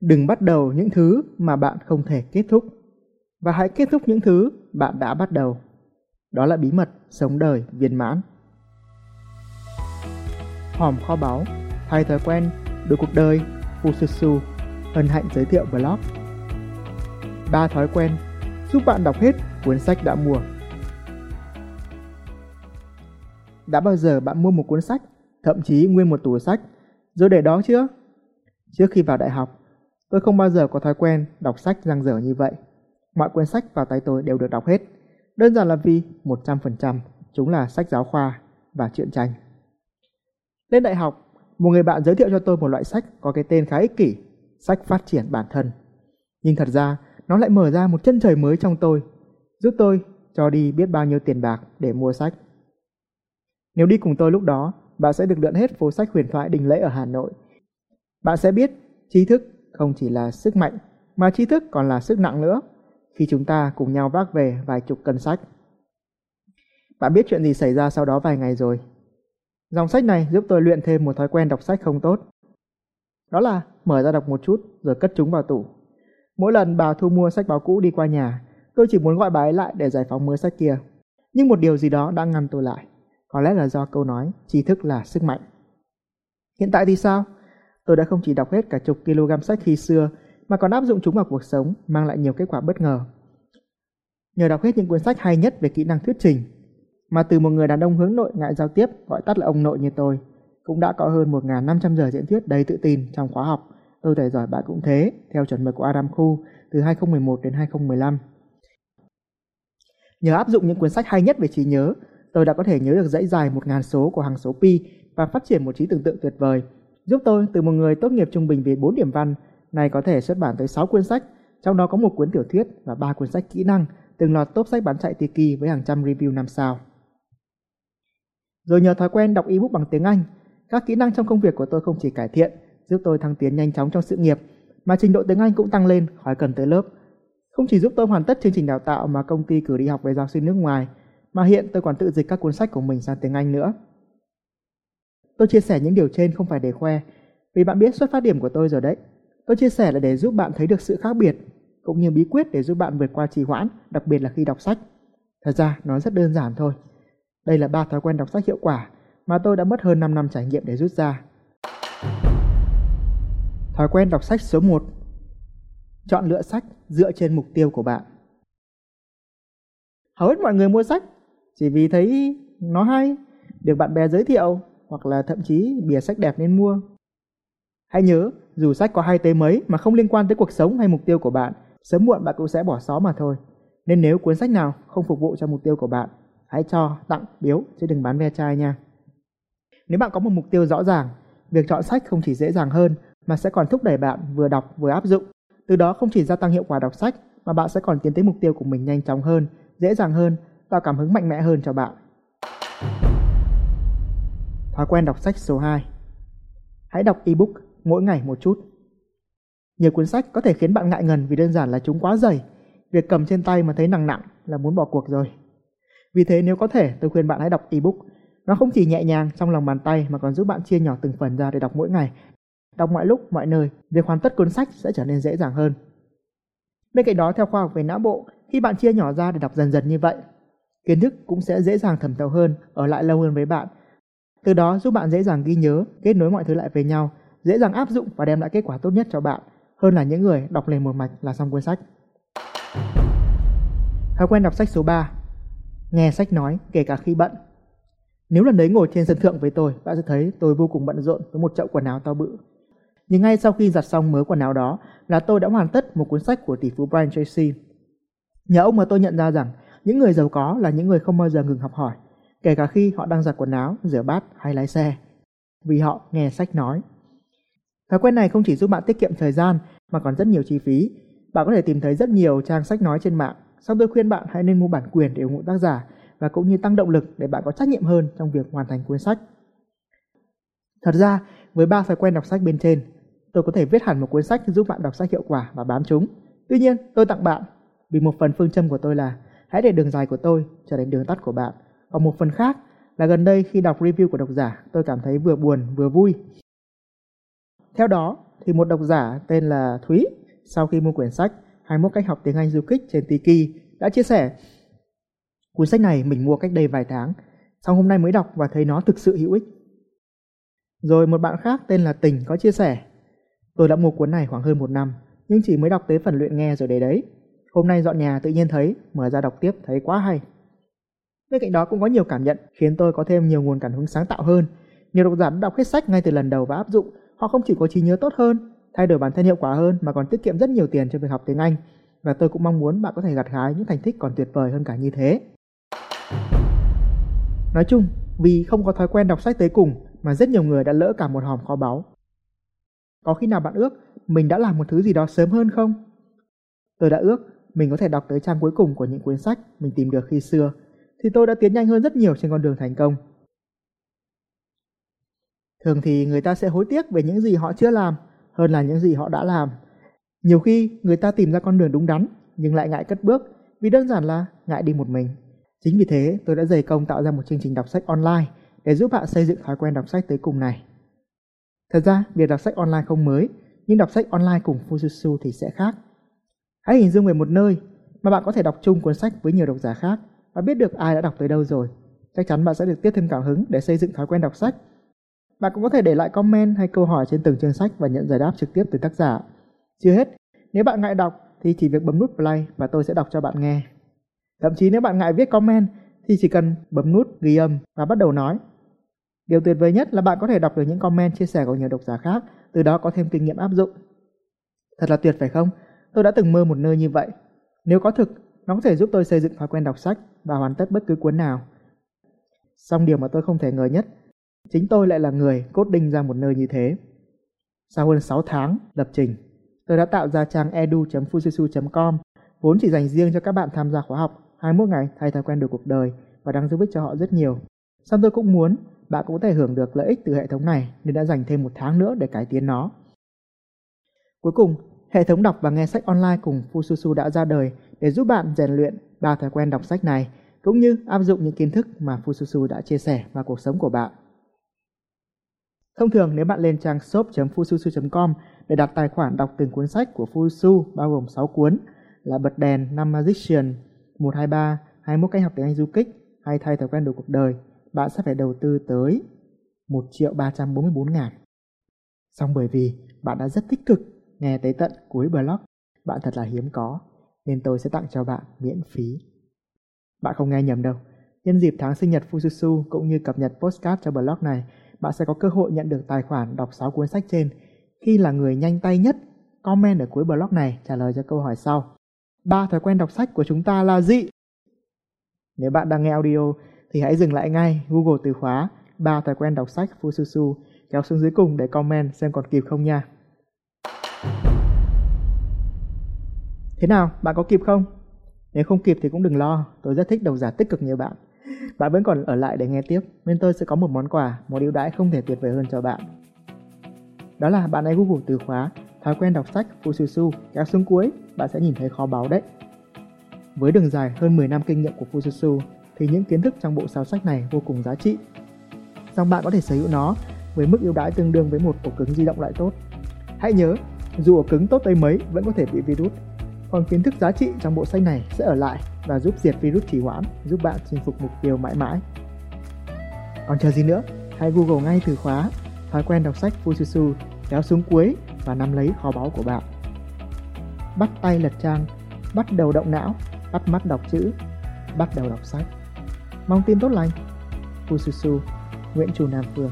Đừng bắt đầu những thứ mà bạn không thể kết thúc và hãy kết thúc những thứ bạn đã bắt đầu. Đó là bí mật sống đời viên mãn. Hòm kho báu, thay thói quen, đổi cuộc đời, Fususu, hân hạnh giới thiệu blog. Ba thói quen giúp bạn đọc hết cuốn sách đã mua. Đã bao giờ bạn mua một cuốn sách, thậm chí nguyên một tủ sách, rồi để đó chưa? Trước khi vào đại học, tôi không bao giờ có thói quen đọc sách răng dở như vậy. Mọi cuốn sách vào tay tôi đều được đọc hết. Đơn giản là vì 100% chúng là sách giáo khoa và truyện tranh. Lên đại học, một người bạn giới thiệu cho tôi một loại sách có cái tên khá ích kỷ, sách phát triển bản thân. Nhưng thật ra, nó lại mở ra một chân trời mới trong tôi, giúp tôi cho đi biết bao nhiêu tiền bạc để mua sách. Nếu đi cùng tôi lúc đó, bạn sẽ được lượn hết phố sách huyền thoại đình lễ ở Hà Nội. Bạn sẽ biết trí thức không chỉ là sức mạnh, mà trí thức còn là sức nặng nữa khi chúng ta cùng nhau vác về vài chục cân sách. Bạn biết chuyện gì xảy ra sau đó vài ngày rồi. Dòng sách này giúp tôi luyện thêm một thói quen đọc sách không tốt. Đó là mở ra đọc một chút rồi cất chúng vào tủ. Mỗi lần bà thu mua sách báo cũ đi qua nhà, tôi chỉ muốn gọi bà ấy lại để giải phóng mớ sách kia. Nhưng một điều gì đó đã ngăn tôi lại. Có lẽ là do câu nói tri thức là sức mạnh. Hiện tại thì sao? Tôi đã không chỉ đọc hết cả chục kg sách khi xưa mà còn áp dụng chúng vào cuộc sống mang lại nhiều kết quả bất ngờ. Nhờ đọc hết những cuốn sách hay nhất về kỹ năng thuyết trình, mà từ một người đàn ông hướng nội ngại giao tiếp gọi tắt là ông nội như tôi, cũng đã có hơn 1.500 giờ diễn thuyết đầy tự tin trong khóa học Tôi thể giỏi bạn cũng thế, theo chuẩn mực của Adam Khu từ 2011 đến 2015. Nhờ áp dụng những cuốn sách hay nhất về trí nhớ, tôi đã có thể nhớ được dãy dài 1.000 số của hàng số pi và phát triển một trí tưởng tượng tuyệt vời, giúp tôi từ một người tốt nghiệp trung bình về 4 điểm văn, này có thể xuất bản tới 6 cuốn sách, trong đó có một cuốn tiểu thuyết và 3 cuốn sách kỹ năng, từng lọt top sách bán chạy Tiki với hàng trăm review 5 sao. Rồi nhờ thói quen đọc ebook bằng tiếng Anh, các kỹ năng trong công việc của tôi không chỉ cải thiện giúp tôi thăng tiến nhanh chóng trong sự nghiệp, mà trình độ tiếng Anh cũng tăng lên khỏi cần tới lớp. Không chỉ giúp tôi hoàn tất chương trình đào tạo mà công ty cử đi học về giáo sư nước ngoài, mà hiện tôi còn tự dịch các cuốn sách của mình sang tiếng Anh nữa. Tôi chia sẻ những điều trên không phải để khoe, vì bạn biết xuất phát điểm của tôi rồi đấy. Tôi chia sẻ là để giúp bạn thấy được sự khác biệt, cũng như bí quyết để giúp bạn vượt qua trì hoãn, đặc biệt là khi đọc sách. Thật ra nó rất đơn giản thôi. Đây là ba thói quen đọc sách hiệu quả mà tôi đã mất hơn 5 năm trải nghiệm để rút ra. Thói quen đọc sách số 1 Chọn lựa sách dựa trên mục tiêu của bạn Hầu hết mọi người mua sách chỉ vì thấy nó hay, được bạn bè giới thiệu hoặc là thậm chí bìa sách đẹp nên mua. Hãy nhớ, dù sách có hay tới mấy mà không liên quan tới cuộc sống hay mục tiêu của bạn, sớm muộn bạn cũng sẽ bỏ xó mà thôi. Nên nếu cuốn sách nào không phục vụ cho mục tiêu của bạn, hãy cho, tặng, biếu chứ đừng bán ve chai nha. Nếu bạn có một mục tiêu rõ ràng, việc chọn sách không chỉ dễ dàng hơn mà sẽ còn thúc đẩy bạn vừa đọc vừa áp dụng. Từ đó không chỉ gia tăng hiệu quả đọc sách mà bạn sẽ còn tiến tới mục tiêu của mình nhanh chóng hơn, dễ dàng hơn và cảm hứng mạnh mẽ hơn cho bạn. Thói quen đọc sách số 2 Hãy đọc ebook mỗi ngày một chút. Nhiều cuốn sách có thể khiến bạn ngại ngần vì đơn giản là chúng quá dày. Việc cầm trên tay mà thấy nặng nặng là muốn bỏ cuộc rồi. Vì thế nếu có thể tôi khuyên bạn hãy đọc ebook. Nó không chỉ nhẹ nhàng trong lòng bàn tay mà còn giúp bạn chia nhỏ từng phần ra để đọc mỗi ngày Đọc mọi lúc, mọi nơi, việc hoàn tất cuốn sách sẽ trở nên dễ dàng hơn. Bên cạnh đó, theo khoa học về não bộ, khi bạn chia nhỏ ra để đọc dần dần như vậy, kiến thức cũng sẽ dễ dàng thẩm thấu hơn, ở lại lâu hơn với bạn. Từ đó giúp bạn dễ dàng ghi nhớ, kết nối mọi thứ lại với nhau, dễ dàng áp dụng và đem lại kết quả tốt nhất cho bạn, hơn là những người đọc liền một mạch là xong cuốn sách. Thói quen đọc sách số 3 Nghe sách nói kể cả khi bận Nếu lần đấy ngồi trên sân thượng với tôi, bạn sẽ thấy tôi vô cùng bận rộn với một chậu quần áo to bự nhưng ngay sau khi giặt xong mớ quần áo đó là tôi đã hoàn tất một cuốn sách của tỷ phú Brian Tracy. Nhờ ông mà tôi nhận ra rằng những người giàu có là những người không bao giờ ngừng học hỏi, kể cả khi họ đang giặt quần áo, rửa bát hay lái xe, vì họ nghe sách nói. Thói quen này không chỉ giúp bạn tiết kiệm thời gian mà còn rất nhiều chi phí. Bạn có thể tìm thấy rất nhiều trang sách nói trên mạng, song tôi khuyên bạn hãy nên mua bản quyền để ủng hộ tác giả và cũng như tăng động lực để bạn có trách nhiệm hơn trong việc hoàn thành cuốn sách. Thật ra, với ba thói quen đọc sách bên trên, tôi có thể viết hẳn một cuốn sách giúp bạn đọc sách hiệu quả và bám chúng. Tuy nhiên, tôi tặng bạn vì một phần phương châm của tôi là hãy để đường dài của tôi trở thành đường tắt của bạn. Ở một phần khác là gần đây khi đọc review của độc giả, tôi cảm thấy vừa buồn vừa vui. Theo đó, thì một độc giả tên là Thúy sau khi mua quyển sách 21 cách học tiếng Anh du kích trên Tiki đã chia sẻ cuốn sách này mình mua cách đây vài tháng, xong hôm nay mới đọc và thấy nó thực sự hữu ích. Rồi một bạn khác tên là Tình có chia sẻ Tôi đã mua cuốn này khoảng hơn một năm, nhưng chỉ mới đọc tới phần luyện nghe rồi để đấy. Hôm nay dọn nhà tự nhiên thấy, mở ra đọc tiếp thấy quá hay. Bên cạnh đó cũng có nhiều cảm nhận khiến tôi có thêm nhiều nguồn cảm hứng sáng tạo hơn. Nhiều độc giả đã đọc hết sách ngay từ lần đầu và áp dụng, họ không chỉ có trí nhớ tốt hơn, thay đổi bản thân hiệu quả hơn mà còn tiết kiệm rất nhiều tiền cho việc học tiếng Anh. Và tôi cũng mong muốn bạn có thể gặt hái những thành tích còn tuyệt vời hơn cả như thế. Nói chung, vì không có thói quen đọc sách tới cùng mà rất nhiều người đã lỡ cả một hòm kho báu. Có khi nào bạn ước mình đã làm một thứ gì đó sớm hơn không? Tôi đã ước mình có thể đọc tới trang cuối cùng của những cuốn sách mình tìm được khi xưa, thì tôi đã tiến nhanh hơn rất nhiều trên con đường thành công. Thường thì người ta sẽ hối tiếc về những gì họ chưa làm hơn là những gì họ đã làm. Nhiều khi người ta tìm ra con đường đúng đắn nhưng lại ngại cất bước vì đơn giản là ngại đi một mình. Chính vì thế tôi đã dày công tạo ra một chương trình đọc sách online để giúp bạn xây dựng thói quen đọc sách tới cùng này. Thật ra, việc đọc sách online không mới, nhưng đọc sách online cùng Fujitsu thì sẽ khác. Hãy hình dung về một nơi mà bạn có thể đọc chung cuốn sách với nhiều độc giả khác và biết được ai đã đọc tới đâu rồi. Chắc chắn bạn sẽ được tiếp thêm cảm hứng để xây dựng thói quen đọc sách. Bạn cũng có thể để lại comment hay câu hỏi trên từng chương sách và nhận giải đáp trực tiếp từ tác giả. Chưa hết, nếu bạn ngại đọc thì chỉ việc bấm nút play và tôi sẽ đọc cho bạn nghe. Thậm chí nếu bạn ngại viết comment thì chỉ cần bấm nút ghi âm và bắt đầu nói Điều tuyệt vời nhất là bạn có thể đọc được những comment chia sẻ của nhiều độc giả khác, từ đó có thêm kinh nghiệm áp dụng. Thật là tuyệt phải không? Tôi đã từng mơ một nơi như vậy. Nếu có thực, nó có thể giúp tôi xây dựng thói quen đọc sách và hoàn tất bất cứ cuốn nào. Song điều mà tôi không thể ngờ nhất, chính tôi lại là người cốt đinh ra một nơi như thế. Sau hơn 6 tháng lập trình, tôi đã tạo ra trang edu.fususu.com vốn chỉ dành riêng cho các bạn tham gia khóa học 21 ngày thay thói quen được cuộc đời và đang giúp ích cho họ rất nhiều. Song tôi cũng muốn bạn cũng có thể hưởng được lợi ích từ hệ thống này nên đã dành thêm một tháng nữa để cải tiến nó. Cuối cùng, hệ thống đọc và nghe sách online cùng Fususu đã ra đời để giúp bạn rèn luyện ba thói quen đọc sách này cũng như áp dụng những kiến thức mà Fususu đã chia sẻ vào cuộc sống của bạn. Thông thường nếu bạn lên trang shop.fususu.com để đặt tài khoản đọc từng cuốn sách của Fusu bao gồm 6 cuốn là Bật đèn, 5 Magician, 123, 21 cách học tiếng Anh du kích hay thay thói quen đổi cuộc đời bạn sẽ phải đầu tư tới 1 triệu 344 ngàn. Xong bởi vì bạn đã rất tích cực nghe tới tận cuối blog, bạn thật là hiếm có, nên tôi sẽ tặng cho bạn miễn phí. Bạn không nghe nhầm đâu, nhân dịp tháng sinh nhật Fususu cũng như cập nhật postcard cho blog này, bạn sẽ có cơ hội nhận được tài khoản đọc 6 cuốn sách trên khi là người nhanh tay nhất comment ở cuối blog này trả lời cho câu hỏi sau. Ba thói quen đọc sách của chúng ta là gì? Nếu bạn đang nghe audio thì hãy dừng lại ngay Google từ khóa ba thói quen đọc sách Fususu kéo xuống dưới cùng để comment xem còn kịp không nha. Thế nào, bạn có kịp không? Nếu không kịp thì cũng đừng lo, tôi rất thích độc giả tích cực như bạn. Bạn vẫn còn ở lại để nghe tiếp, nên tôi sẽ có một món quà, một ưu đãi không thể tuyệt vời hơn cho bạn. Đó là bạn hãy Google từ khóa thói quen đọc sách Fususu kéo xuống cuối, bạn sẽ nhìn thấy kho báu đấy. Với đường dài hơn 10 năm kinh nghiệm của Fususu, thì những kiến thức trong bộ sao sách này vô cùng giá trị. Song bạn có thể sở hữu nó với mức ưu đãi tương đương với một ổ cứng di động loại tốt. Hãy nhớ, dù ổ cứng tốt tới mấy vẫn có thể bị virus, còn kiến thức giá trị trong bộ sách này sẽ ở lại và giúp diệt virus trì hoãn, giúp bạn chinh phục mục tiêu mãi mãi. Còn chờ gì nữa, hãy Google ngay từ khóa thói quen đọc sách Fususu kéo xuống cuối và nắm lấy kho báu của bạn. Bắt tay lật trang, bắt đầu động não, bắt mắt đọc chữ, bắt đầu đọc sách. Mong tin tốt lành. Fususu, Nguyễn Trù Nam Phương